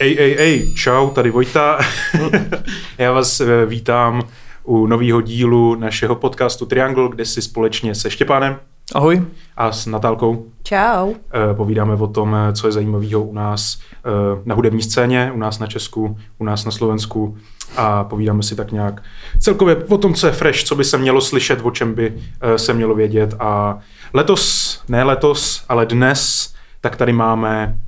Ej, ej, ej, čau, tady Vojta. Já vás eh, vítám u nového dílu našeho podcastu Triangle, kde si společně se Štěpánem Ahoj. a s Natálkou Čau. eh, povídáme o tom, eh, co je zajímavého u nás na hudební scéně, u nás na Česku, u nás na Slovensku a povídáme si tak nějak celkově o tom, co je fresh, co by se mělo slyšet, o čem by se mělo vědět a letos, ne letos, ale dnes, tak tady máme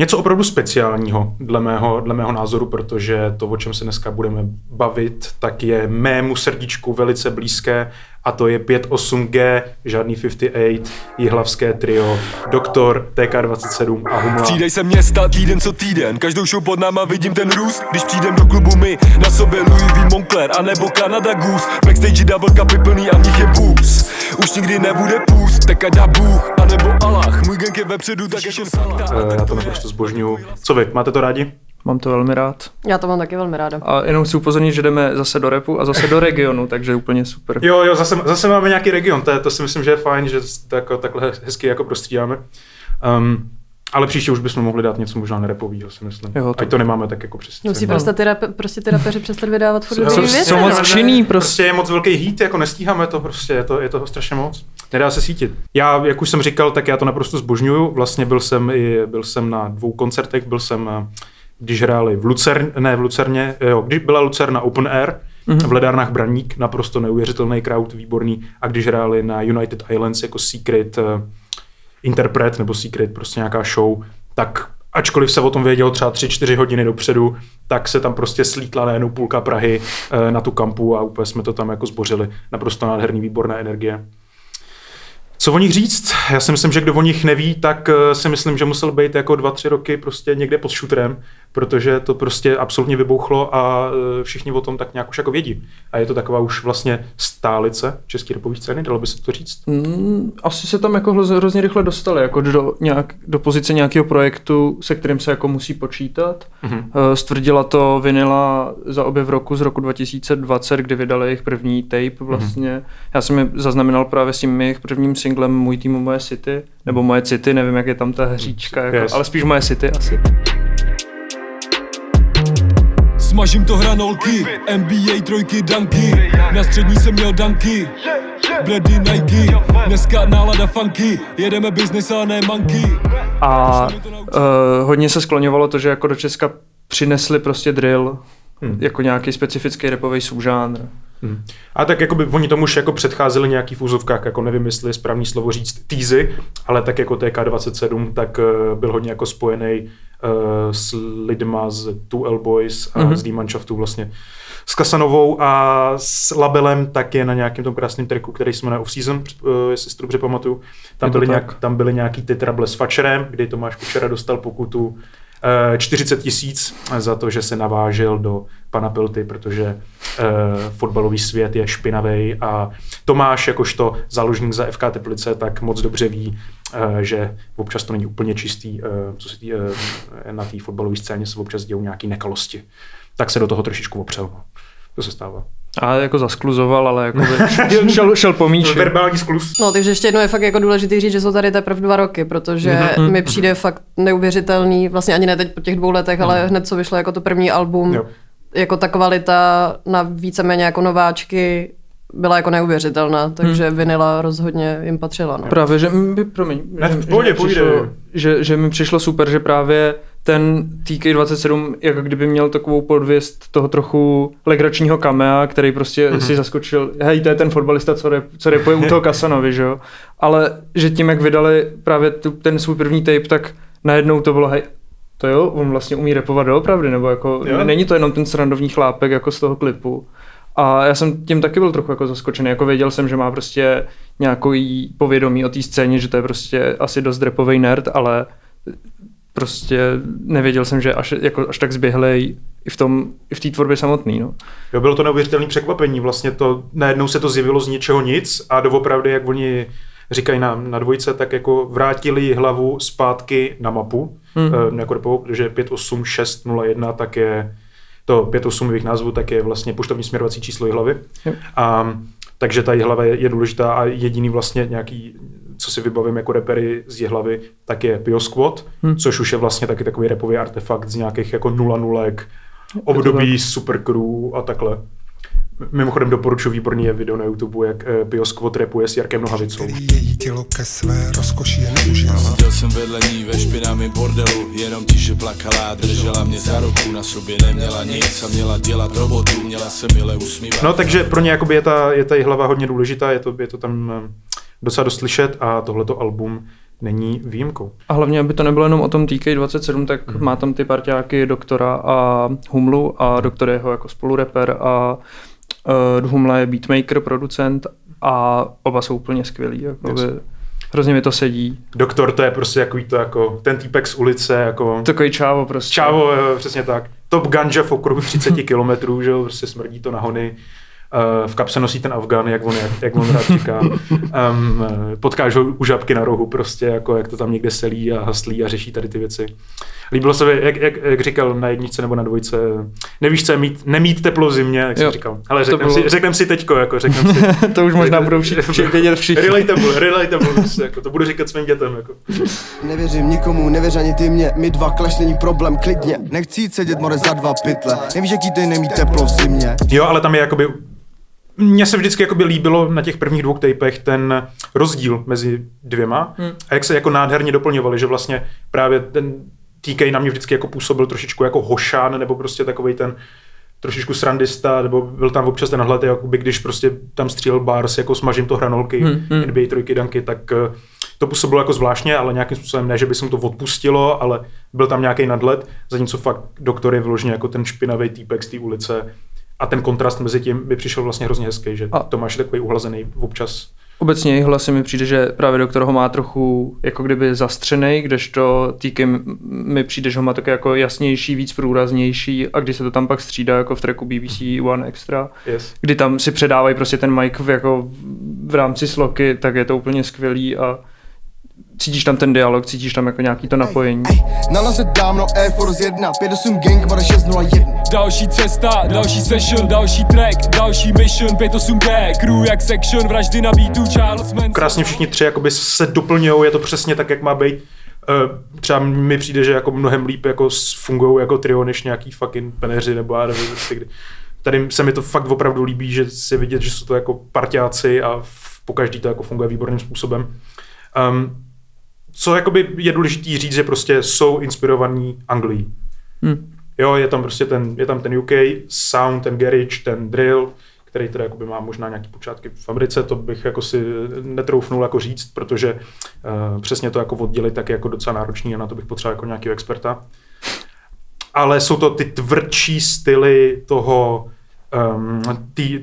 Něco opravdu speciálního, dle mého, dle mého názoru, protože to, o čem se dneska budeme bavit, tak je mému srdíčku velice blízké a to je 58G, žádný 58, jihlavské trio, Doktor, TK27 a Humla. Střídej se města týden co týden Každou show pod náma vidím ten růst Když přijdem do klubu my Na sobě Louis V. Moncler A nebo Canada Goose Backstage double cupy plný a v nich je booze Už nikdy nebude půst Tak ať dá Bůh A nebo Allah Můj gang je vepředu tak jako Santa Eh, Já to naprosto zbožňuju. Co vy, máte to rádi? Mám to velmi rád. Já to mám taky velmi ráda. A jenom chci upozornit, že jdeme zase do repu a zase do regionu, takže úplně super. Jo, jo, zase, zase máme nějaký region, to, je, to si myslím, že je fajn, že to jako, takhle hezky jako prostřídáme. Um, ale příště už bychom mohli dát něco možná nerepovýho, si myslím. Jo, to-. Ať to nemáme tak jako přesně. Musí prostě ty, rap, prostě ty rapeři přestat vydávat furt Jsou- věci. jsou moc no. činný Prostě prostě. je moc velký hit, jako nestíháme to prostě, je to, je toho strašně moc. Nedá se sítit. Já, jak už jsem říkal, tak já to naprosto zbožňuju. Vlastně byl jsem i, byl jsem na dvou koncertech, byl jsem, eh, když hráli v Lucern, ne v Lucerně, jo, když byla Lucerna Open Air, mm-hmm. v ledárnách Braník, naprosto neuvěřitelný crowd, výborný, a když hráli na United Islands jako Secret eh, interpret nebo Secret, prostě nějaká show, tak ačkoliv se o tom vědělo třeba 3-4 hodiny dopředu, tak se tam prostě slítla najednou půlka Prahy eh, na tu kampu a úplně jsme to tam jako zbořili. Naprosto nádherný, výborná energie. Co o nich říct? Já si myslím, že kdo o nich neví, tak eh, si myslím, že musel být jako dva, tři roky prostě někde pod šutrem, protože to prostě absolutně vybouchlo a eh, všichni o tom tak nějak už jako vědí. A je to taková už vlastně stálice české repové scény, dalo by se to říct? Mm, asi se tam jako hroz- hrozně rychle dostali, jako do, nějak, do pozice nějakého projektu, se kterým se jako musí počítat. Mhm. Mm-hmm. Stvrdila to Vinila za objev roku z roku 2020, kdy vydali jejich první tape vlastně. Mm-hmm. Já jsem je zaznamenal právě s tím jejich prvním singlem Můj tým, moje city, nebo Moje city, nevím, jak je tam ta hříčka, jako, Yes. ale spíš Moje city asi. Smažím to hranolky NBA trojky danky Na střední jsem měl danky Bledy Nike Dneska nálada funky Jedeme business a ne manky A uh, hodně se skloňovalo to, že jako do Česka přinesli prostě drill, Hmm. jako nějaký specifický repový subžánr. Hmm. A tak jako by oni tomu už jako předcházeli nějaký v úzovkách, jako nevím, jestli je správný slovo říct týzy, ale tak jako TK27, tak uh, byl hodně jako spojený s lidma z Two L Boys a Mhm. mm-hmm. z Demanšaftu vlastně s Kasanovou a s labelem tak je na nějakém tom krásném tracku, který se jmenuje Off Season, uh, jestli si to dobře pamatuju. Tam byly, tak. nějak, tam byly nějaký ty trable s Fačerem, kdy Tomáš Kučera dostal pokutu eh, 40 tisíc za to, že se navážel do pana Pilty, protože uh, fotbalový svět je špinavý a Tomáš, jakožto záložník za FK Teplice, tak moc dobře ví, že občas to není úplně čistý, uh, co se tý, uh, na té fotbalové scéně se občas dějou nějaké nekalosti. Tak se do toho trošičku opřel. no. To se stává. A jako zaskluzoval, ale jako by šel, šel po míči. Verbální sklus. No, takže ještě jednou je fakt jako důležité říct, že jsou tady teprve dva roky, protože Mhm. mm-hmm. mi přijde fakt neuvěřitelný, vlastně ani ne teď po těch dvou letech, ale hned co vyšlo jako to první album. Jo. jako ta kvalita na víceméně jako nováčky byla jako neuvěřitelná, takže hmm. Vinila rozhodně jim patřila. No. Právě, že mi, promiň, Ne, že, v pohodě, že, mi přišlo, že, že mi přišlo super, že právě ten TK27 jako kdyby měl takovou podvěst toho trochu legračního kamea, který prostě mm-hmm. si zaskočil, hej, to je ten fotbalista, co, rep, co repuje u toho Kasanovi, že jo? Ale že tím, jak vydali právě tu, ten svůj první tape, tak najednou to bylo, hej, to jo, on vlastně umí repovat doopravdy, nebo jako Jo. není to jenom ten srandovní chlápek jako z toho klipu. A já jsem tím taky byl trochu jako zaskočený, jako věděl jsem, že má prostě nějaký povědomí o té scéně, že to je prostě asi dost repový nerd, ale prostě nevěděl jsem, že až, jako, až tak zběhlej i v tom, i v té tvorbě samotný, no. Jo, bylo to neuvěřitelné překvapení. Vlastně to, najednou se to zjevilo z ničeho nic a doopravdy, jak oni říkají na, na dvojce, tak jako vrátili hlavu zpátky na mapu, Mhm. mm. jako repovou, protože 58601 tak je to 58 jejich názvu, tak je vlastně poštovní směrovací číslo hlavy. Jo. A, takže ta hlava je, je důležitá a jediný vlastně nějaký co si vybavím jako repery z hlavy, tak je Pio Squad, hmm. což už je vlastně taky takový repový artefakt z nějakých jako nula nulek, období Supercrew a takhle. Mimochodem doporučuji výborný je video na YouTube, jak uh, Pio Squad repuje s Jarkem Nohavicou. její tělo ke své rozkoši je. Seděl jsem vedle ní ve špinavém bordelu, jenom tiše plakala, držela mě za ruku, na sobě neměla nic a měla dělat robotu, měla se mile usmívat. No takže pro ně jakoby je ta, je ta hlava hodně důležitá, je to, je to tam eh, docela dost slyšet a tohleto album není výjimkou. A hlavně, aby to nebylo jenom o tom TK27, tak mm. má tam ty parťáky doktora a Humlu a doktor je jeho jako spolureper a uh, Humla je beatmaker, producent a oba jsou úplně skvělí. Jakoby, Yes. hrozně mi to sedí. Doktor to je prostě takový to jako ten týpek z ulice, jako Takový čávo prostě. čávo, eh, přesně tak. Top ganja v okruhu 30 kilometrů, že jo, prostě smrdí to na hony. Eh, v kapse nosí ten Afgan, jak on, jak, jak on rád říká. Um, potkáš ho u žabky na rohu, prostě, jako jak to tam někde selí a haslí a řeší tady ty věci. Líbilo se, mi, jak, jak, jak říkal na jedničce nebo na dvojce, nevíš, co je mít, nemít teplo v zimě, jak jsem Jo, říkal. Ale řeknem, bylo- si, řeknem si teďko, jako řeknem si. to už možná budou všichni vědět všichni. relatable, relatable, prostě, jako, to budu říkat svým dětem. Jako. Nevěřím nikomu, nevěř ani ty mě My dva kleš není problém, klidně Nechci jít sedět more za dva pytle Nevíš, jaký ty nemí teplo v zimě Jo, ale tam je jakoby mně se vždycky jakoby líbilo na těch prvních dvou tapech ten rozdíl mezi dvěma hmm. a jak se jako nádherně doplňovali, že vlastně právě ten TK na mě vždycky jako působil trošičku jako hošán nebo prostě takový ten trošičku srandista, nebo byl tam občas ten hled, jakoby když prostě tam střílel bars, jako smažím to hranolky, Hmm, hmm. NBA trojky, danky, tak eh, to působilo jako zvláštně, ale nějakým způsobem ne, že by se mu to odpustilo, ale byl tam nějaký nadhled, zatímco fakt doktor je vyloženě jako ten špinavý týpek z té ulice a ten kontrast mezi tím by přišel vlastně hrozně hezký, že A- a... Tomáš je takový uhlazený občas. Obecně jeho hlasy mi přijde, že právě doktor ho má trochu jako kdyby zastřenej, kdežto týky mi přijde, že ho má také jako jasnější, víc průraznější a když se to tam pak střídá jako v tracku BBC One Extra, Yes. kdy tam si předávají prostě ten mic v, jako v rámci sloky, tak je to úplně skvělý a cítíš tam ten dialog, cítíš tam jako nějaký to napojení. Ej, na nás je dávno Air Force 1 58 gang, more 601 Další cesta, další session, další track, další mission, 58G, crew jak section, vraždy na beatu, Charles Manson. Krásně všichni tři jakoby se doplňují, je to přesně tak, jak má být. Eh, Třeba mi přijde, že jako mnohem líp jako fungují jako trio, než nějaký fucking peneři nebo já nevím, prostě kdy. Tady se mi to fakt opravdu líbí, že si vidět, že jsou to jako parťáci a v- po každý to jako funguje výborným způsobem. Um, co jakoby je důležitý říct, že prostě jsou inspirovaní Anglií. Hm. Jo, je tam prostě ten, je tam ten UK sound, ten garage, ten drill, který teda jakoby má možná nějaký počátky v Americe, to bych jako si netroufnul jako říct, protože uh, přesně to jako oddělit tak je jako docela náročný a na to bych potřeboval jako nějakého experta. Ale jsou to ty tvrdší styly toho um,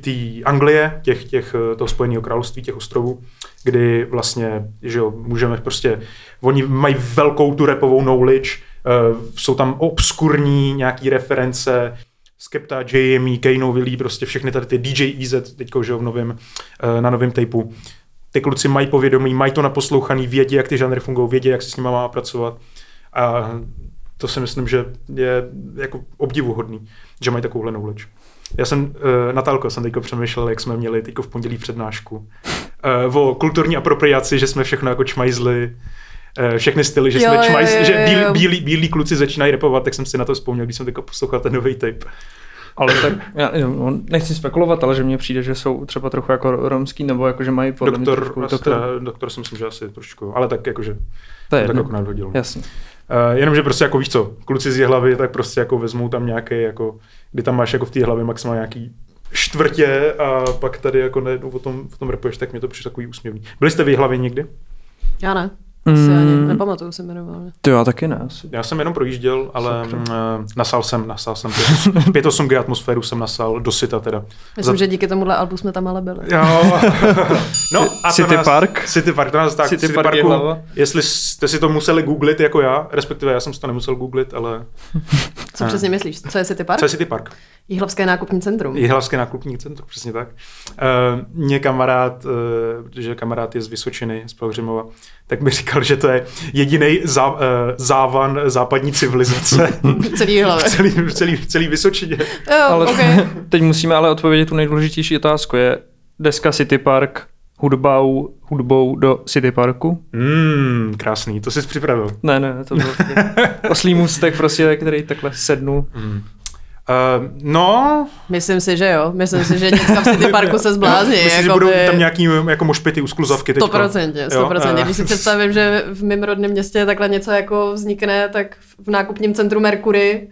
té Anglie, těch, těch, eh, toho Spojeného království, těch ostrovů, kdy vlastně, že jo, můžeme prostě, oni mají velkou tu repovou knowledge, uh, jsou tam obskurní nějaký reference, Skepta, JME, Kano, Willy, prostě všechny tady ty DJ EZ, teďko, že jo, v novém, uh, na novém tapeu. Ty kluci mají povědomí, mají to naposlouchaný, vědí, jak ty žánry fungují, vědí, jak se s nimi má pracovat. A to si myslím, že je jako obdivuhodný, že mají takovouhle knowledge. Já jsem, uh, Natálko, jsem teďko přemýšlel, jak jsme měli teďko v pondělí přednášku. Uh, o kulturní apropriaci, že jsme všechno jako čmajzli, uh, všechny styly, že Jo, jsme jo, čmajz, jo, že jo, bílí, jo. bílí, bílí kluci začínají repovat, tak jsem si na to vzpomněl, když jsem teďko poslouchal ten nový tape. Ale tak, já no, nechci spekulovat, ale že mně přijde, že jsou třeba trochu jako romský, nebo jako, že mají podle mě Doktor, trošku, doktor, doktor, doktor si myslím, že asi trošku, ale tak jakože, to je tak jako nadhodil. Jasně. Uh, jenomže prostě jako víš co, kluci z hlavy, tak prostě jako vezmou tam nějaký, jako, kdy tam máš jako v té hlavě maximálně nějaký čtvrtě a pak tady jako najednou o tom, o tom repuješ, tak mě to přišlo takový úsměvný. Byli jste v hlavě někdy? Já ne. Asi Mm. ani nepamatuju si jmenoval. To já taky ne asi. Já jsem jenom projížděl, ale Sakra. uh, nasál jsem, nasál jsem 5-8G atmosféru jsem nasál do sita teda. Myslím, Za- že díky tomuhle albu jsme tam ale byli. Jo. no a to City nás, Park? City Park, to nás tak, City City, Park je Parku, hlava. jestli jste si to museli googlit jako já, respektive já jsem si to nemusel googlit, ale Co přesně myslíš? Co je City Park? co je City Park? Jihlavské nákupní centrum. Jihlavské nákupní centrum, přesně tak. Uh, mě kamarád, uh, protože kamarád je z Vysočiny, z Pelhřimova, tak mi říkal, že to je jediný zá, uh, závan západní civilizace Celý v Jihlavě. celý, v celý, v celý Vysočině. Jo, Ale okay. teď musíme ale odpovědět tu nejdůležitější otázku. Je deska City Park hudbou, hudbou do City Parku. Mm, krásný, to jsi připravil. Ne, ne, to byl oslý můstek prostě, který takhle sednu. Mm. Uh, no, Myslím si, že jo. Myslím si, že děcka v City Parku se zblázní. myslím, že jakoby- budou tam nějaký jako mošpity u skluzavky teďko. Stoprocentně, Jo? stoprocentně. Když si představím, že v mém rodném městě takhle něco jako vznikne, tak v nákupním centru Mercury,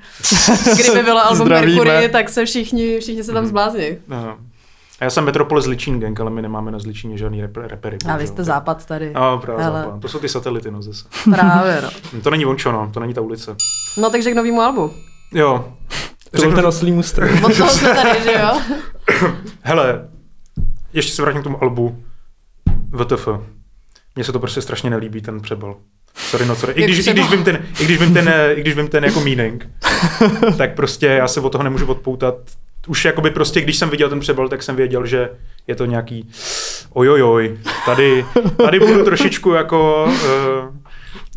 kdyby bylo album Zdravíme. Mercury, tak se všichni, všichni se Mhm. tam zblázní. no. A já jsem Metropolis Ličín gang, ale my nemáme na Zličíně žádný repery. A vy jste západ tady. No, právě Hele. západ. To jsou ty satelity, no zase. Právě, no. To není Vončo, no, to není ta ulice. No takže k novému albu. Jo. To byl ten oslý můstek. Od toho jsme tady, že jo? Hele, ještě se vrátím k tomu albu VTF. Mně se to prostě strašně nelíbí, ten přebal. Sorry, no sorry. I když, i když, vím ten, i když vím ten, eh, i když vím ten jako meaning, tak prostě já se od toho nemůžu odpoutat. Už jakoby prostě, když jsem viděl ten přebal, tak jsem věděl, že je to nějaký ojojoj, tady, tady budu trošičku jako... Uh,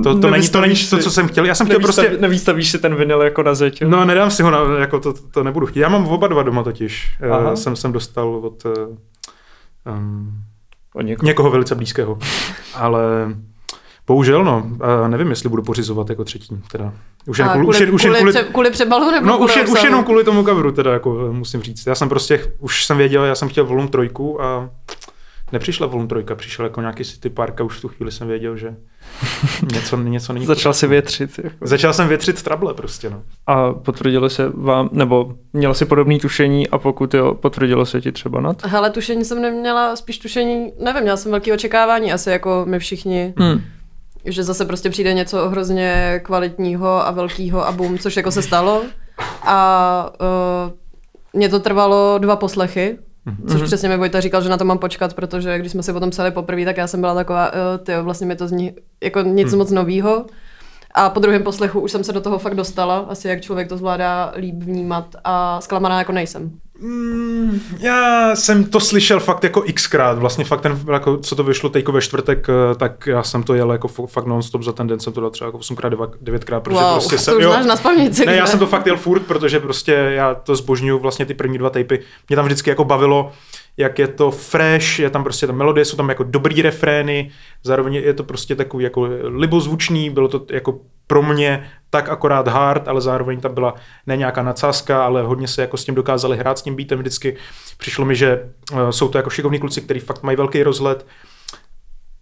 to, to, není, to není to, co jsem chtěl. Já jsem chtěl Nevýstav, prostě... Nevýstavíš si ten vinyl jako na zeď. No, nedám si ho, na, jako to, to nebudu chtít. Já mám oba dva doma totiž. Aha. Uh, jsem, jsem dostal od um, Od někoho. někoho velice blízkého. Ale bohužel, no, nevím, jestli budu pořizovat jako třetí. Teda. Už, jen kvůli, kvůli, už, jen, už, jen kvůli, kvůli, kvůli přebalu nebo No kvůli už, jen, už jenom kvůli tomu coveru, teda, jako eh, musím říct. Já jsem prostě, už jsem věděl, já jsem chtěl volum trojku a nepřišla volum trojka, přišel jako nějaký City Park a už v tu chvíli jsem věděl, že něco, něco není. Začal si větřit. Jako. Začal jsem větřit trable prostě, no. A potvrdilo se vám, nebo měl si podobný tušení a pokud jo, potvrdilo se ti třeba nad? Hele, tušení jsem neměla, spíš tušení, nevím, měla jsem velké očekávání, asi jako my všichni, Hmm. že zase prostě přijde něco hrozně kvalitního a velkého a boom, což jako se stalo. A uh, mě to trvalo dva poslechy, což přesně mi Vojta říkal, že na to mám počkat, protože když jsme si o tom psali poprvé, tak já jsem byla taková, uh, ty vlastně mi to zní jako nic moc novýho. A po druhém poslechu už jsem se do toho fakt dostala, asi jak člověk to zvládá líp vnímat a zklamaná jako nejsem. Mm, já jsem to slyšel fakt jako xkrát, vlastně fakt ten, jako, co to vyšlo teďko ve čtvrtek, eh, tak já jsem to jel jako fakt non-stop za ten den, jsem to dal třeba jako 8krát, 9krát, protože wow, prostě to jsem, už znáš na paměti. ne, já jsem to fakt jel furt, protože prostě já to zbožňuju vlastně ty první dva tapy, mě tam vždycky jako bavilo, jak je to fresh, je tam prostě ta melodie, jsou tam jako dobrý refrény, zároveň je to prostě takový jako libozvučný, bylo to jako pro mě tak akorát hard, ale zároveň tam byla ne nějaká nadsázka, ale hodně se jako s tím dokázali hrát s tím beatem vždycky. Přišlo mi, že uh, jsou to jako šikovní kluci, kteří fakt mají velký rozhled,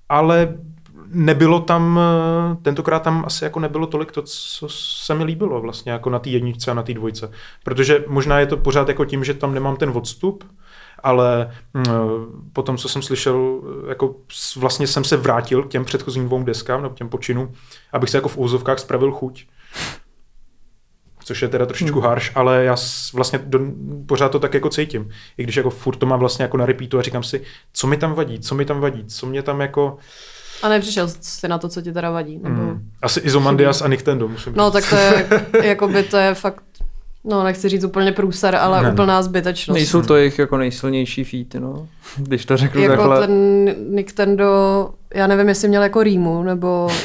ale nebylo tam, eh, tentokrát tam asi jako nebylo tolik to, co se mi líbilo vlastně jako na té jedničce a na té dvojce. Protože možná je to pořád jako tím, že tam nemám ten odstup, ale mm, po tom, co jsem slyšel, jako s- vlastně jsem se vrátil k těm předchozím dvou deskám, nebo těm počinům, abych se jako v úzovkách spravil chuť. Což je teda trošičku harš, ale já vlastně do, pořád to tak jako cítím. I když jako furt to mám vlastně jako na repeatu a říkám si, co mi tam vadí, co mi tam vadí, co mě tam jako... A nepřišel jsi na to, co ti teda vadí? Nebo... Mm, asi Izomandias a Nintendo, musím No říct. tak to je, jakoby to je fakt, no nechci říct úplně průser, ale Ne, úplná zbytečnost. Nejsou to jejich jako nejsilnější featy, no. Když to řeknu jako takhle. ten Nintendo, já nevím, jestli měl jako rýmu, nebo...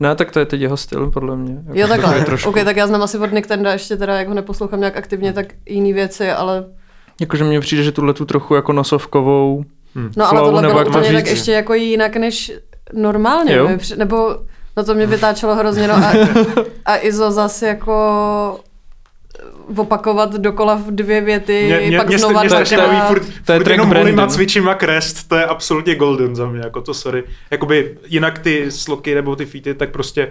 Ne, tak to je teď jeho styl, podle mě. Jako Jo takhle, trošku. ok, tak já znám asi od Nintendo, ještě teda jak ho neposlouchám nějak aktivně, tak jiný věci, ale... Jakože mně přijde, že tuhle tu trochu jako nosovkovou No ale tohle nebo bylo jak to úplně tak ještě jako jinak než normálně, Jo. nebo no to mě vytáčelo hrozně, no a, a Izo zase jako opakovat dokola v dvě věty, Mě, mě, pak mě, znova mě strašně dvakrát. baví furt, to je furt jenom Brandon. cvičím a crest, to je absolutně golden za mě, jako to sorry. Jakoby jinak ty sloky nebo ty featy, tak prostě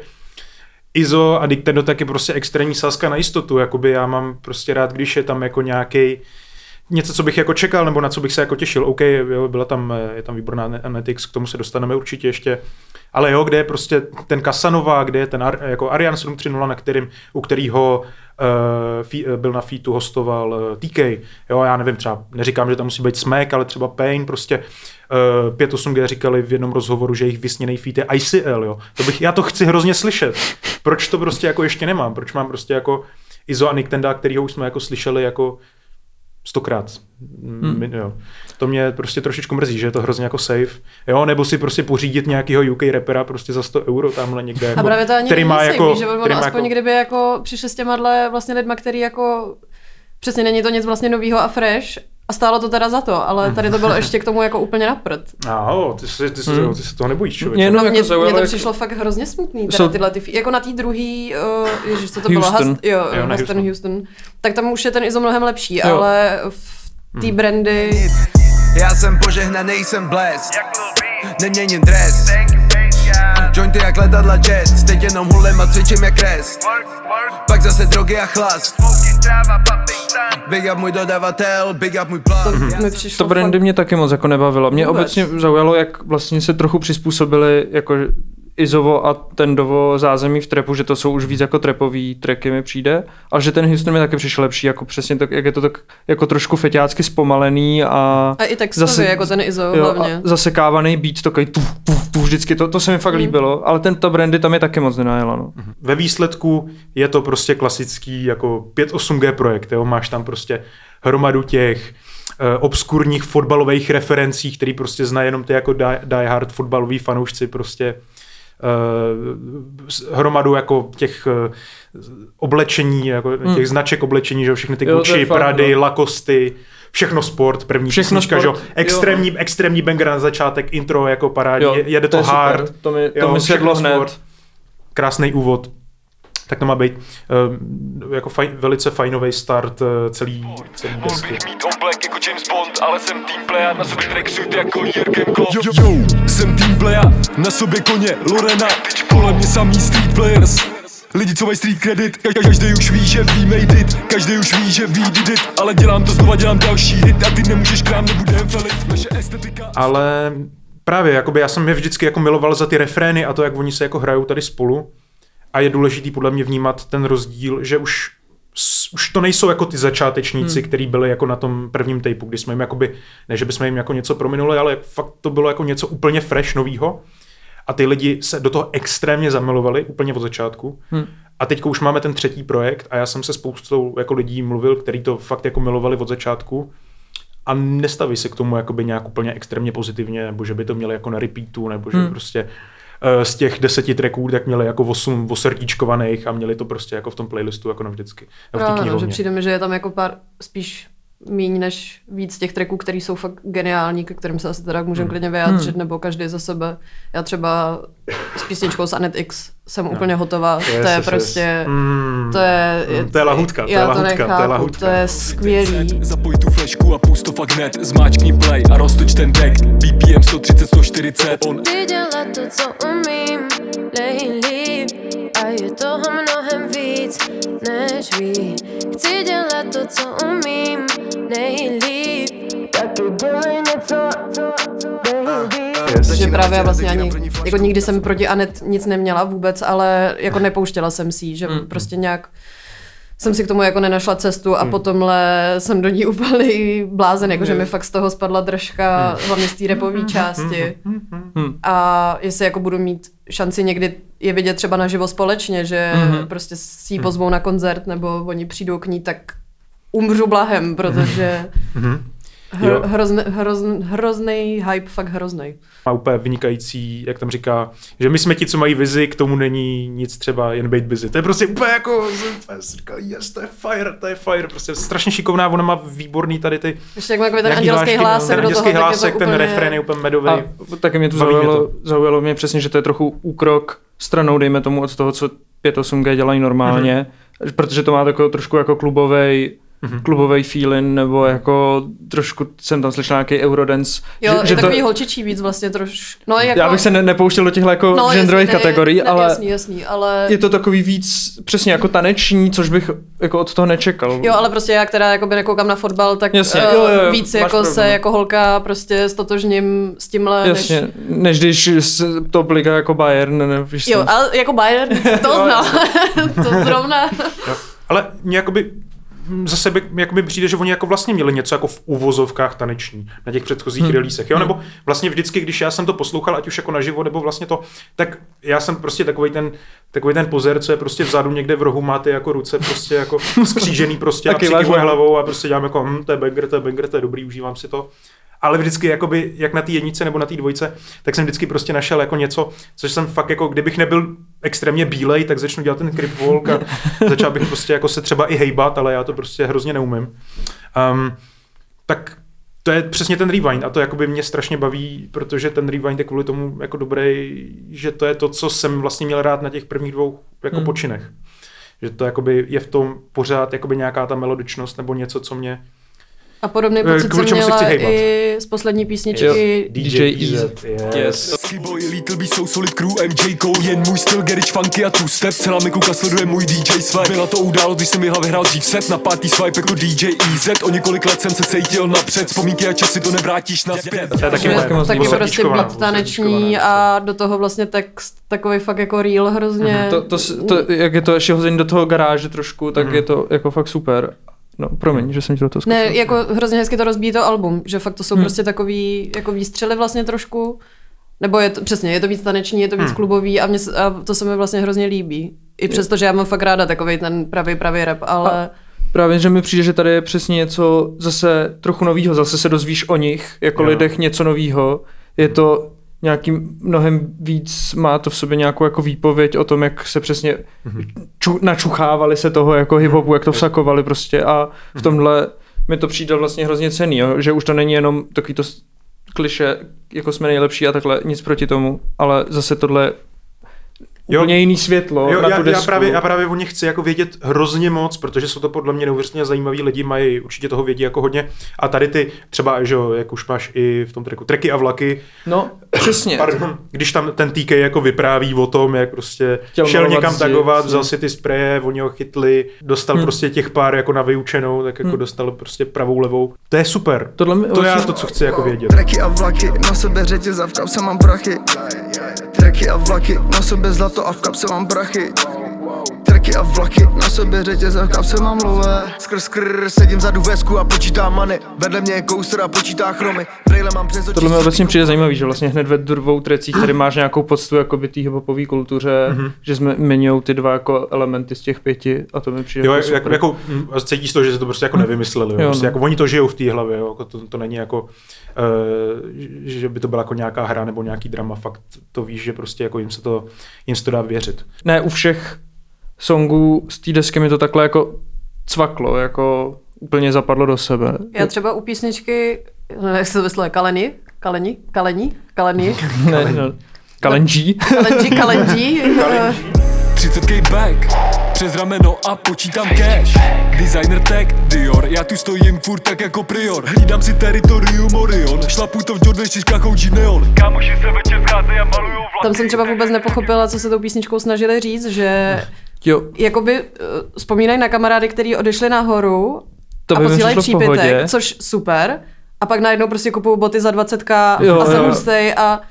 Izo a Nintendo tak je prostě extrémní sázka na jistotu, jakoby já mám prostě rád, když je tam jako nějaký něco, co bych jako čekal, nebo na co bych se jako těšil. OK, jo, byla tam, eh, je tam výborná Analytics, k tomu se dostaneme určitě ještě. Ale jo, kde je prostě ten Casanova, kde je ten jako Arian 730, na kterým, u kterého uh, fí, eh, byl na featu hostoval uh, TK. Jo, já nevím, třeba neříkám, že tam musí být Smack, ale třeba Pain, prostě uh, 5.8G říkali v jednom rozhovoru, že jejich vysněný feat je ICL, jo. To bych, já to chci hrozně slyšet. Proč to prostě jako ještě nemám? Proč mám prostě jako Izo a Niktenda, kterýho už jsme jako slyšeli jako stokrát. Hmm. Jo. To mě prostě trošičku mrzí, že je to hrozně jako safe. Jo, nebo si prostě pořídit nějakého UK rapera prostě za 100 euro tamhle někde. Jako, A právě to ani který má jako, že ono který má aspoň jako, kdyby jako přišli s těma vlastně lidma, který jako přesně není to nic vlastně novýho a fresh, A stálo to teda za to, ale tady to bylo ještě k tomu jako úplně na prd. A jo, ty, se, ty, se, Hmm. ty se toho nebojíš, člověk. Mě No, mně, jako zaujalo, to jak- přišlo fakt hrozně smutný, teda Jsou- tyhle ty, jako na té druhý, uh, ježiš, co to bylo, Houston. Hast, jo, Jo, na Houston, Houston. Houston, tak tam už je ten ISO mnohem lepší, Jo. ale v té brandy, Já jsem požehnaný, jsem blesk Neměním dres Jointy jak letadla jet Teď jenom hulem a cvičím jak rest Pak zase drogy a chlast Big up můj dodavatel, big up můj plán to mi přišlo To brandy fakt, mě taky moc jako nebavilo. Mě Vůbec. obecně zaujalo, jak vlastně se trochu přizpůsobili jako Izovo a Tendovo zázemí v trepu, že to jsou už víc jako trepový tracky mi přijde, a že ten Houston mi taky přišel lepší, jako přesně tak, jak je to tak jako trošku feťácky zpomalený a a i textově, zase- jako ten ISO jo, hlavně. zasekávaný beat, takový tu, tu, tu, vždycky, to, to se mi fakt Mm. líbilo, ale tento brandy tam je taky moc nenajela, no. Ve výsledku je to prostě klasický jako 5-8G projekt, jo? máš tam prostě hromadu těch uh, obskurních fotbalových referencí, který prostě znají jenom ty jako die, die hard fotbaloví fanoušci prostě hromadu jako těch uh, oblečení, jako Hmm. těch značek oblečení, že všechny ty Jo, to Gucci, fakt, Prady, no. Lakosty, všechno sport, první Všechno písnička, že jo, sport, jo. extrémní, extrémní banger na začátek, intro jako parádě, Jo, jede to, super, hard, to mi, to jo, mi sedlo hned. sport krásný úvod. Tak to má být uh, jako fajn, velice fajnový start uh, celý, celý desky. Mít oblek jako James Bond, ale jsem team player, na sobě tracksuit jako Jürgen Klopp. Yo, yo, jsem team player, na sobě koně Lorena, kolem mě samý street players. Lidi, co mají street credit, ka- každý už ví, že we made it. Každý už ví, že we did it Ale dělám to znova, dělám další hit. A ty nemůžeš krám, nebudem felit Naše estetika Ale právě, jakoby já jsem je vždycky jako miloval za ty refrény a to, jak oni se jako hrajou tady spolu. A je důležitý podle mě vnímat ten rozdíl, že už, už to nejsou jako ty začátečníci, hmm. kteří byli jako na tom prvním tapeu, kdy jsme jim jakoby, ne že bychom jim jako něco prominuli, ale fakt to bylo jako něco úplně fresh novýho. A ty lidi se do toho extrémně zamilovali úplně od začátku. Hmm. A teď už máme ten třetí projekt a já jsem se spoustou jako lidí mluvil, kteří to fakt jako milovali od začátku a nestaví se k tomu jakoby nějak úplně extrémně pozitivně, nebo že by to měli jako na repeatu, nebo že hmm. prostě z těch deseti tracků tak měli jako osm osrdíčkovaných a měli to prostě jako v tom playlistu jako navždycky. V té Právě, no, že přijde mi, že je tam jako pár spíš míň než víc těch tracků, které jsou fakt geniální, ke kterým se asi teda můžeme Hmm. klidně vyjádřit, nebo každý za sebe. Já třeba s písničkou z Anet X jsem úplně hotová. Yes, to je yes, prostě... yes. Mm. To je, Mm, to je lahutka, to je já lahutka, to je nechápu, lahutka. To je skvělý. Zapoj tu flešku a pust to fakt hned Zmáčkni play a roztoč ten track BPM 130, 140 On Chci dělat to, co umím, nejlíp A je toho mnohem víc, než ví Chci dělat to, co umím, nejlíp Taky dělej něco, baby Yes. že právě vlastně ani, jako nikdy jsem proti Anet nic neměla vůbec, ale jako nepouštěla jsem si, že Mm. prostě nějak jsem si k tomu jako nenašla cestu a potomhle jsem do ní úplný blázen, jako že mi fakt z toho spadla držka, Mm. hlavně z té repové části. A jestli jako budu mít šanci někdy je vidět třeba naživo společně, že prostě si ji pozvou na koncert nebo oni přijdou k ní, tak umřu blahem, protože Jo. Hr, hrozný, hrozný, hrozný hype, fakt hrozný. Má úplně vynikající, jak tam říká, že my jsme ti, co mají vizi, k tomu není nic třeba jen být busy. To je prostě úplně jako, říkal, yes, to je fire, to je fire, prostě strašně šikovná, ona má výborný tady ty Ještě jak má takový ten andělský hlásek ten do toho, je to hlásek, ten úplně... refrén je úplně medový. A taky mě to Baví mě zaujalo, zaujalo mě přesně, že to je trochu úkrok stranou, dejme tomu, od toho, co 5.8G dělají normálně, mm-hmm. protože to má takovou trošku jako klubovej, mm-hmm. klubovej feeling, nebo jako trošku jsem tam slyšel nějaký Eurodance. Jo, že, je že takový to, holčičí víc vlastně troš... No, jako... já bych se ne, nepouštěl do těchto jako no, genderových jasný, kategorií, ne, ale Jasný, jasný, ale... je to takový víc přesně jako taneční, což bych jako od toho nečekal. Jo, ale prostě já, která jakoby nekoukám na fotbal, tak Jasně, eh, jo, jo, jo, víc jako pravdu, se no. jako holka prostě stotožním s tímhle, Jasně, než... než když top liga jako Bayern, ne, Jo, ale jako Bayern, to znal. to zrovna. Ale mě jakoby mm, za sebe jakoby přijde, že oni jako vlastně měli něco jako v uvozovkách taneční na těch předchozích hmm. releasech, jo, nebo vlastně vždycky, když já jsem to poslouchal, ať už jako naživo, nebo vlastně to, tak já jsem prostě takový ten, takový ten pozer, co je prostě vzadu někde v rohu, má ty jako ruce prostě jako skřížený prostě a hlavou a prostě dělám jako, hm, to je banger, to je banger, to je dobrý, užívám si to. Ale vždycky, jakoby, jak na té jednice nebo na té dvojce, tak jsem vždycky prostě našel jako něco, což jsem fakt jako, kdybych nebyl extrémně bílej, tak začnu dělat ten crip walk a začal bych prostě jako se třeba i hejbat, ale já to prostě hrozně neumím. Um, tak to je přesně ten rewind a to jakoby mě strašně baví, protože ten rewind je kvůli tomu jako dobrý, že to je to, co jsem vlastně měl rád na těch prvních dvou jako Hmm. počinech. Že to jakoby je v tom pořád jakoby nějaká ta melodičnost nebo něco, co mě... A podobný Eh, pocit kvůli jsem měla i z poslední písničky. Jo. DJ DJ EZ. EZ. Yes. Yes. Boy, Little B, So Solid Crew, MJ Cole Jen můj styl, Gerich Funky a Two Step Celá mi kuka sleduje můj DJ swipe Byla to událost, když jsem vyhla vyhrál dřív set Na pátý swipe jako DJ EZ O několik let jsem se cítil napřed Vzpomínky a časy to nevrátíš nazpět To je taky taky Taky prostě beat taneční a do toho vlastně text takový fakt jako real hrozně. Mhm. To, to, to, jak je to ještě hozený do toho garáže trošku, tak Mhm. je to jako fakt super. No, promiň, že jsem ti do toho Ne, skočil. jako hrozně hezky to rozbíjí to album, že fakt to jsou Hmm. prostě takový jako výstřely vlastně trošku. Nebo je to, přesně, je to víc taneční, je to víc Hmm. klubový a, mě, a to se mi vlastně hrozně líbí. I přesto, že já mám fakt ráda takový ten pravý, pravý rap, ale... Právě, že mi přijde, že tady je přesně něco zase trochu novýho, zase se dozvíš o nich, jako Jo. lidech něco novýho. Je to nějaký mnohem víc, má to v sobě nějakou jako výpověď o tom, jak se přesně ču, načuchávali se toho jako hip-hopu, jak to vsakovali prostě. A v tomhle mi to přijde vlastně hrozně cený, jo? že už to není jenom takový to kliše, jako jsme nejlepší a takhle, nic proti tomu, ale zase tohle Jo. úplně jiný světlo Jo, na já, tu já, desku. právě, já právě o nich chci jako vědět hrozně moc, protože jsou to podle mě neuvěřitelně zajímaví lidi, mají určitě toho vědí jako hodně. A tady ty třeba, že jo, jak už máš i v tom tracku, treky a vlaky, No, přesně. pardon, když tam ten TK jako vypráví o tom, jak prostě Chtěl šel někam zdi, tagovat, vzal si ty spreje, oni ho chytli, dostal Hmm. prostě těch pár jako na vyučenou, tak jako Hmm. dostal prostě pravou levou. To je super. Tohle mi To je vlastně- to, co chci jako vědět. Treky a vlaky, na sebe řetěz a v kapse mám prachy Treky a vlaky, na sebe zlato a v kapse mám prachy Treky a vlaky, na sebe řetěz a kapse mám lové Skrz skrr, sedím vzadu vesku a počítám many Vedle mě je kouster a počítá chromy Brejle mám přes oči Tohle mi obecně přijde zajímavý, že vlastně hned ve dvou trecích tady máš nějakou poctu jako by té hiphopové kultuře, Mhm. mm-hmm. že jsme jmenují ty dva jako elementy z těch pěti a to mi přijde Jo, jako jako, super. jako, a cítíš to, že se to prostě jako nevymysleli. Jo. Jo, Prostě no. jako oni to žijou v té hlavě, jo. Jako to, to není jako, uh, že by to byla jako nějaká hra nebo nějaký drama. Fakt to víš, že prostě jako jim se to, jim se to dá věřit. Ne, u všech songů z té desky mi to takhle jako cvaklo, jako úplně zapadlo do sebe. Já třeba u písničky, no, jak se to vyslovuje, Kaleni? Kaleni? Kaleni? Kaleni? ne, ne, Kalenží. Kalenji, Kalenji. 30k back přes rameno a počítám cash Designer tag, Dior, já tu stojím furt tak jako prior Hlídám si teritorium Orion, šlapu to v Jordan šiškách OG Neon Kámoši se večer scházejí a malujou vlaky Tam jsem třeba vůbec nepochopila, co se tou písničkou snažili říct, že Jo, jakoby uh, vzpomínají na kamarády, kteří odešli nahoru To a posílají přišlo v pohodě. přípitek, což super. A pak najednou prostě kupují boty za 20k Jo, a jsem jo. hustej a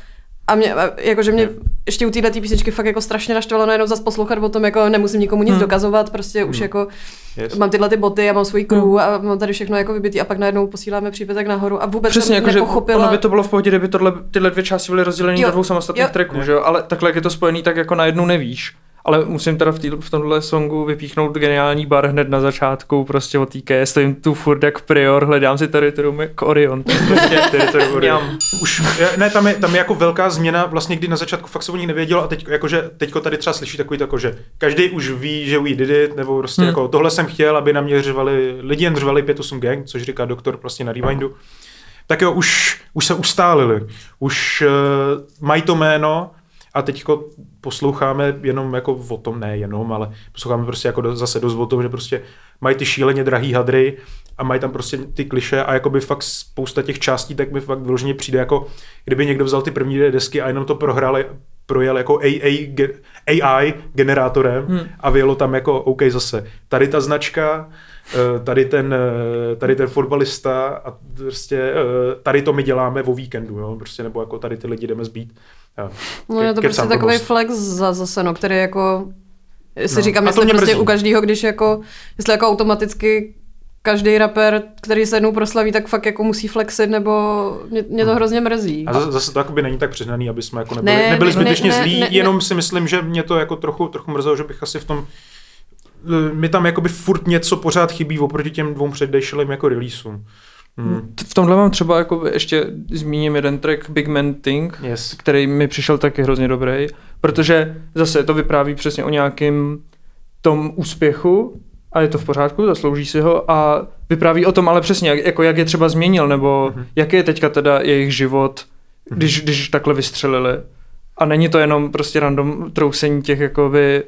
a mě, a jakože mě ještě u této písničky fakt jako strašně naštvalo najednou zase poslouchat o tom, jako nemusím nikomu nic Hmm. dokazovat, prostě už jako Yes. mám tyhle ty boty, já mám svůj crew a mám tady všechno jako vybitý a pak najednou posíláme přípitek nahoru a vůbec Přesně, jsem jako, nepochopila. ono by to bylo v pohodě, kdyby tohle, tyhle dvě části byly rozdělené Jo, do dvou samostatných jo. tracků, že jo? Ale takhle, jak je to spojený, tak jako najednou nevíš. Ale musím teda v, tý, v tomhle songu vypíchnout geniální bar hned na začátku, prostě od TK, stojím tu furt jak prior, hledám si teritorium jako Orion. Prostě teritorium Orion. Už, ne, tam je, tam je jako velká změna, vlastně kdy na začátku fakt se o nich nevědělo a teď, jakože, teďko tady třeba slyší takový tako, že každý už ví, že we did it, nebo prostě hmm. jako tohle jsem chtěl, aby na mě řvali, lidi jen řvali 5-8 gang, což říká doktor prostě na Rewindu. Tak jo, už, už se ustálili, už uh, mají to jméno a teďko posloucháme jenom jako o tom, ne jenom, ale posloucháme prostě jako do, zase dost o tom, že prostě mají ty šíleně drahý hadry a mají tam prostě ty kliše a jakoby fakt spousta těch částí, tak mi fakt vyloženě přijde jako, kdyby někdo vzal ty první dvě desky a jenom to prohrál, projel jako AI, AI generátorem Hmm. hmm. a vyjelo tam jako OK zase. Tady ta značka, eh, tady ten, eh, tady ten fotbalista a prostě eh, tady to my děláme o víkendu, jo? Prostě, nebo jako tady ty lidi jdeme zbít. Jo. No je to prostě takový blbost. flex za, zase, no, který jako, si No. říkám, jestli prostě mrzí. u každého, když jako, jestli jako automaticky každý rapper, který se jednou proslaví, tak fakt jako musí flexit, nebo mě, mě to hrozně mrzí. Hmm. A zase, zase to jakoby není tak přehnaný, aby jsme jako nebyli, Ne, ne, nebyli ne, zbytečně ne, zlí, ne, ne. jenom si myslím, že mě to jako trochu, trochu mrzelo, že bych asi v tom eh, mi tam jakoby furt něco pořád chybí oproti těm dvou předešlým jako releaseům. Hmm. V tomhle mám třeba jako ještě zmíním jeden track Big Man Thing, Yes. který mi přišel taky hrozně dobrý, protože zase to vypráví přesně o nějakém tom úspěchu a je to v pořádku, zaslouží si ho a vypráví o tom ale přesně, jak, jako jak je třeba změnil, nebo mm-hmm. jak je teďka teda jejich život, když, když takhle vystřelili. A není to jenom prostě random trousení těch jakoby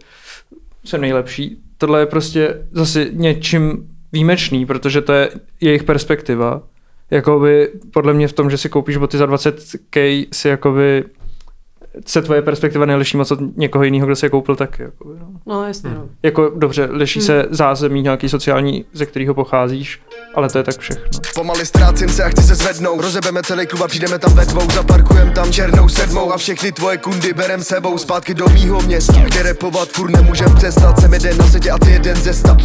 jsem nejlepší. Tohle je prostě zase něčím výjimečný, protože to je jejich perspektiva. Jakoby podle mě v tom, že si koupíš boty za 20k, si jakoby se tvoje perspektiva neliší moc od někoho jiného, kdo se je koupil taky. Jakoby, no. No, jasně. No. Jako dobře, liší se zázemí nějaký sociální, ze kterého pocházíš, ale to je tak všechno. Pomaly ztrácím se a chci se zvednout Rozebeme celý klub a přijdeme tam ve dvou Zaparkujem tam černou sedmou a všechny tvoje kundy berem sebou Zpátky do mýho města, kde repovat furt nemůžem přestat Jsem jeden na světě a ty jeden ze sta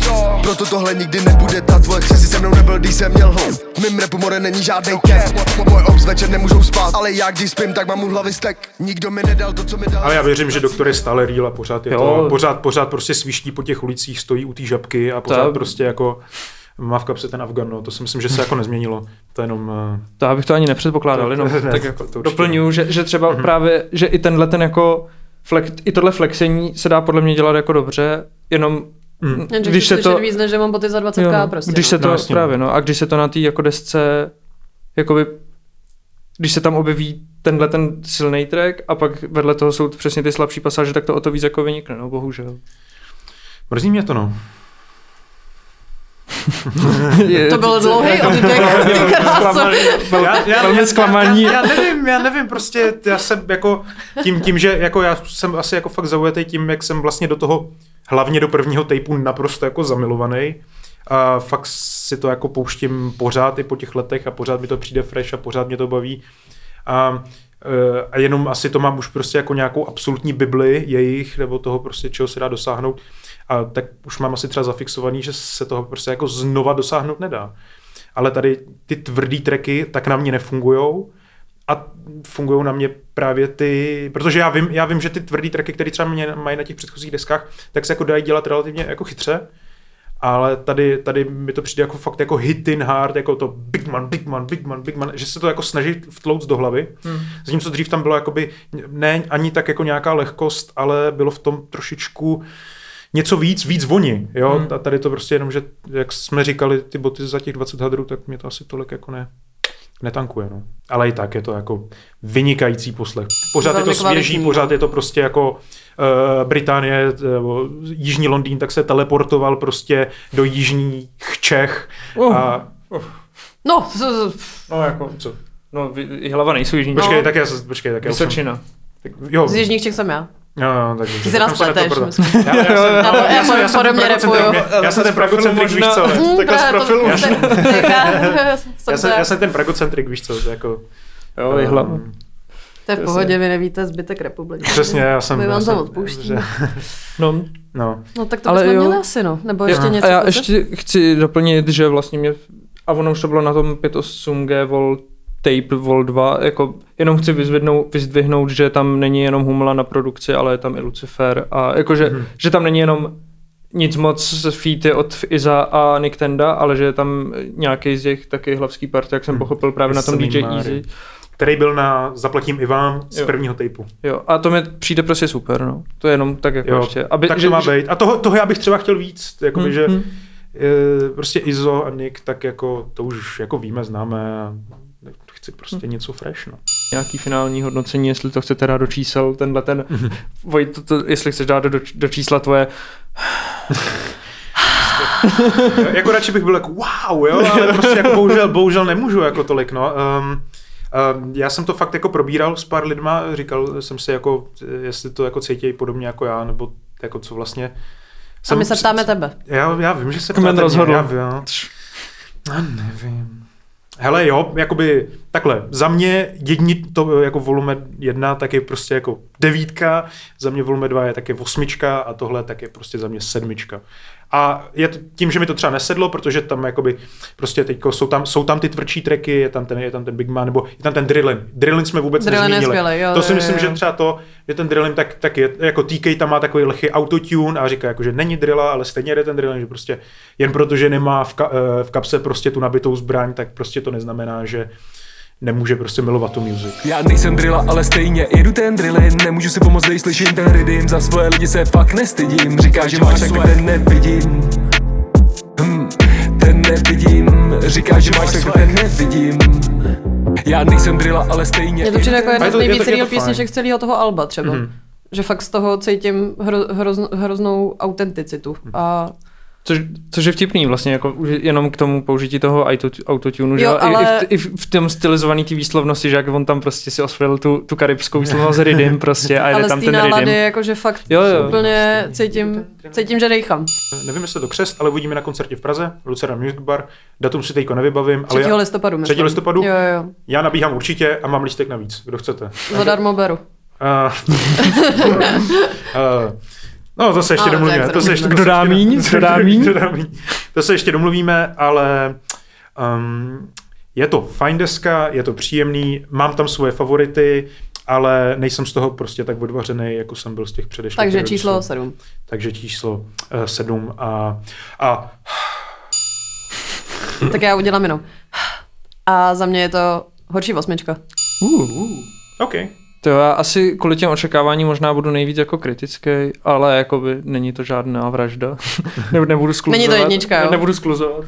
Proto tohle nikdy nebude ta tvoje Chce si se mnou nebyl, když jsem měl home V mým repu more není žádný cap Moje obs večer nemůžou spát Ale já když spím, tak mám u hlavy stek Nikdo mi nedal to, co mi dal Ale já věřím, že doktor je stále real a pořád je Jo. to, pořád, pořád prostě sviští po těch ulicích, stojí u té žabky a pořád To- prostě jako má v kapse ten Afgan, no, to si myslím, že se jako nezměnilo. To je jenom... eh, To já bych to ani nepředpokládal, To- jenom ne, tak jako to určitě doplňuji, že, že třeba právě, že i tenhle ten jako flex, i tohle flexení se dá podle mě dělat jako dobře, jenom Mm. Jenže když se to, víc, než že mám boty za 20k jo, no, prostě. když no. se to, No, jasně, no. právě no, a když se to na té jako desce, jakoby, když se tam objeví tenhle ten silný track a pak vedle toho jsou přesně ty slabší pasáže, tak to o to víc jako vynikne, no bohužel. Mrzí mě to, no. Je- To byl dlouhý oddech, ty kráso. já, já, velmi já. Já, já, nevím, já nevím, prostě já jsem jako tím, tím, že jako já jsem asi jako fakt zaujatý tím, jak jsem vlastně do toho, hlavně do prvního tejpu naprosto jako zamilovaný. A fakt si to jako pouštím pořád i po těch letech a pořád mi to přijde fresh a pořád mě to baví. A, eh, a jenom asi to mám už prostě jako nějakou absolutní bibli jejich, nebo toho prostě, čeho se dá dosáhnout. A tak už mám asi třeba zafixovaný, že se toho prostě jako znova dosáhnout nedá. Ale tady ty tvrdý treky tak na mě nefungujou a fungují na mě právě ty, protože já vím, já vím, že ty tvrdý tracky, které třeba mě mají na těch předchozích deskách, tak se jako dají dělat relativně jako chytře, ale tady, tady mi to přijde jako fakt jako hit in hard, jako to big man, big man, big man, big man, že se to jako snaží vtlouct do hlavy. Hmm. Zatímco dřív tam bylo jakoby, ne ani tak jako nějaká lehkost, ale bylo v tom trošičku něco víc, víc voni, jo, hmm. a tady to prostě jenom, že jak jsme říkali, ty boty za těch 20 hadrů, tak mě to asi tolik jako ne, netankuje, no. Ale i tak je to jako vynikající poslech. Pořád je to svěží, kvalitní, pořád je to prostě jako uh, Británie, nebo Jižní Londýn, tak se teleportoval prostě do jižních Čech Uh. a No, z- z- No jako, co? no hlava nejsou jižní. Počkej, No. tak já, se- počkej, tak já Vysočina. tak, jo, z jižních Čech jsem já. Jo, jo, tak Ty se nás pleteš. Já, já, jsem, Já- já já podobně repuju. já jsem ten pragocentrik, víš co? Hm, Takhle z profilu. Já jsem, ten pragocentrik, víš co? Jako, Jo, i hlava. um, To je v pohodě, vy nevíte zbytek republiky. Přesně, já jsem... My vám to odpouštíme. No, No, No tak to Ale bychom jo. měli asi, no. Nebo ještě něco. A já ještě chci doplnit, že vlastně mě, a ono už to bylo na tom 5.8G Vol Tape Vol 2, jako jenom chci vyzdvihnout, vyzdvihnout, že tam není jenom Humla na produkci, ale je tam i Lucifer a jakože, Mhm. mm-hmm. že tam není jenom nic moc z featy od Iza a Nick Tenda, ale že je tam nějaký z těch taky hlavský part, jak jsem Hmm. pochopil právě na tom DJ Máry. Easy. který byl na Zaplatím i vám z Jo. prvního tejpu. Jo, a to mi přijde prostě super, no. To je jenom tak jako Jo, ještě. Aby, tak že, to má že- být. A toho, toho já bych třeba chtěl víc, jakoby, Hm, že e, prostě Izo a Nick, tak jako to už jako víme, známe chci prostě něco fresh, no. nějaký finální hodnocení, jestli to chcete dát do čísel, tenhle ten, Vojt, to, to, jestli chceš dát do, do čísla tvoje, jako radši bych byl jako wow, jo, ale prostě jako bohužel, bohužel nemůžu jako tolik, no. Um, um, já jsem to fakt jako probíral s pár lidma, říkal jsem si jako, jestli to jako cítí podobně jako já, nebo jako co vlastně. A my se ptáme tebe. Já, já vím, že se Kmen ptáte rozhodl. já vím. Já nevím. Hele jo, jakoby takhle, za mě jedni to jako volume jedna tak je prostě jako devítka, za mě volume dva je taky osmička a tohle tak je prostě za mě sedmička. A je to, tím, že mi to třeba nesedlo, protože tam jakoby prostě teďko jsou tam, jsou tam ty tvrdší tracky, je tam ten, je tam ten Big Man, nebo je tam ten Drillin. Drillin jsme vůbec Drillin nezmínili. skvělej, jo, to si jo, myslím, jo. že třeba to, že ten Drillin tak, tak je, jako TK tam má takový lehký autotune a říká, jako, že není drilla, ale stejně jde ten Drillin, že prostě jen protože nemá v, ka, eh, v kapse prostě tu nabitou zbraň, tak prostě to neznamená, že nemůže prostě milovat tu music. Já nejsem drilla, ale stejně jedu ten drillin Nemůžu si pomoct, když slyším ten rhythm Za svoje lidi se fakt nestydím. Říká, že máš, tak ten nevidím. Hm, ten nevidím. Říká, že máš tak ten nevidím. Já nejsem drilla, ale stejně Mně to přijde jako jedna je z je nejvíc je to písniček z celého toho alba třeba. Mhm. Že fakt z toho cítím hro, hroz, hroznou autenticitu. A Což, což je vtipný vlastně, jako už jenom k tomu použití toho auto, autotunu, že ale- I, i, v, i v- tom stylizovaný té výslovnosti, že jak on tam prostě si osvojil tu, tu karibskou výslovnost Riddim prostě a jde ale tam ten nálady, Riddim. jakože fakt Jo, jo. úplně cítím, cítím, že dejchám. Nevím, jestli to křest, ale uvidíme na koncertě v Praze, Lucerna Music Bar. Datum si teďko nevybavím, 3. ale listopadu. 3. myslím. listopadu? Jo, jo. já nabíhám určitě a mám lístek navíc. Kdo chcete? Zadarmo beru. Uh, uh, no, to se ještě Ale domluvíme. To se ještě, Kdo dá míň? Kdo dá míň? To se ještě domluvíme, ale um, je to fajn deska, je to příjemný, mám tam svoje favority, ale nejsem z toho prostě tak odvařený, jako jsem byl z těch předešlých. Takže releaseů. číslo 7. Takže číslo uh, 7 a, a Tak já udělám jenom. A za mě je to horší osmička. OK. To já asi kvůli těm očekávání možná budu nejvíc jako kritický, ale jakoby není to žádná vražda. Nebo nebudu skluzovat. Není to jednička, jo? Nebudu skluzovat.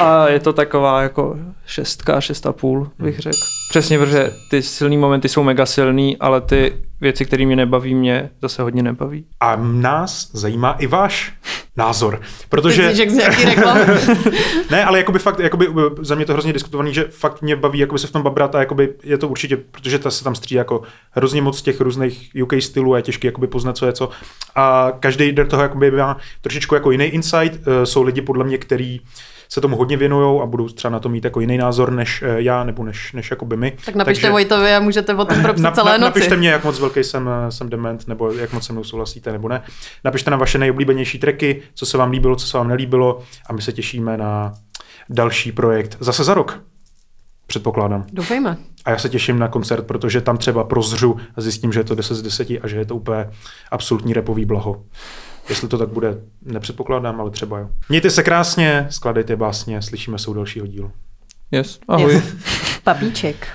A je to taková jako šestka, šest a půl, bych řekl. Přesně, protože ty silný momenty jsou mega silný, ale ty věci, které mě nebaví, mě zase hodně nebaví. A nás zajímá i váš názor, protože... Ty reklamy. Ne, ale jakoby fakt, jakoby uh, za mě to hrozně diskutovaný, že fakt mě baví jakoby se v tom babrat a jakoby je to určitě, protože ta se tam střídá jako hrozně moc těch různých UK stylů a je těžké jakoby poznat, co je co. A každý do toho jakoby má trošičku jako jiný insight. Uh, Jsou lidi podle mě, který se tomu hodně věnují a budou třeba na to mít jako jiný názor než eh, já nebo než, než jakoby my. Tak napište Takže- Vojtovi a můžete o tom propsat Na- celé na- noci. Napište mě, jak moc velký jsem, eh, jsem dement, nebo jak moc se mnou souhlasíte, nebo ne. Napište nám vaše nejoblíbenější tracky, co se vám líbilo, co se vám nelíbilo a my se těšíme na další projekt zase za rok. Předpokládám. Doufejme. A já se těším na koncert, protože tam třeba prozřu a zjistím, že je to 10 z 10 a že je to úplně absolutní repový blaho. Jestli to tak bude, nepředpokládám, ale třeba jo. Mějte se krásně, skladejte básně, slyšíme se u dalšího dílu. Yes, ahoj. Yes. Papíček.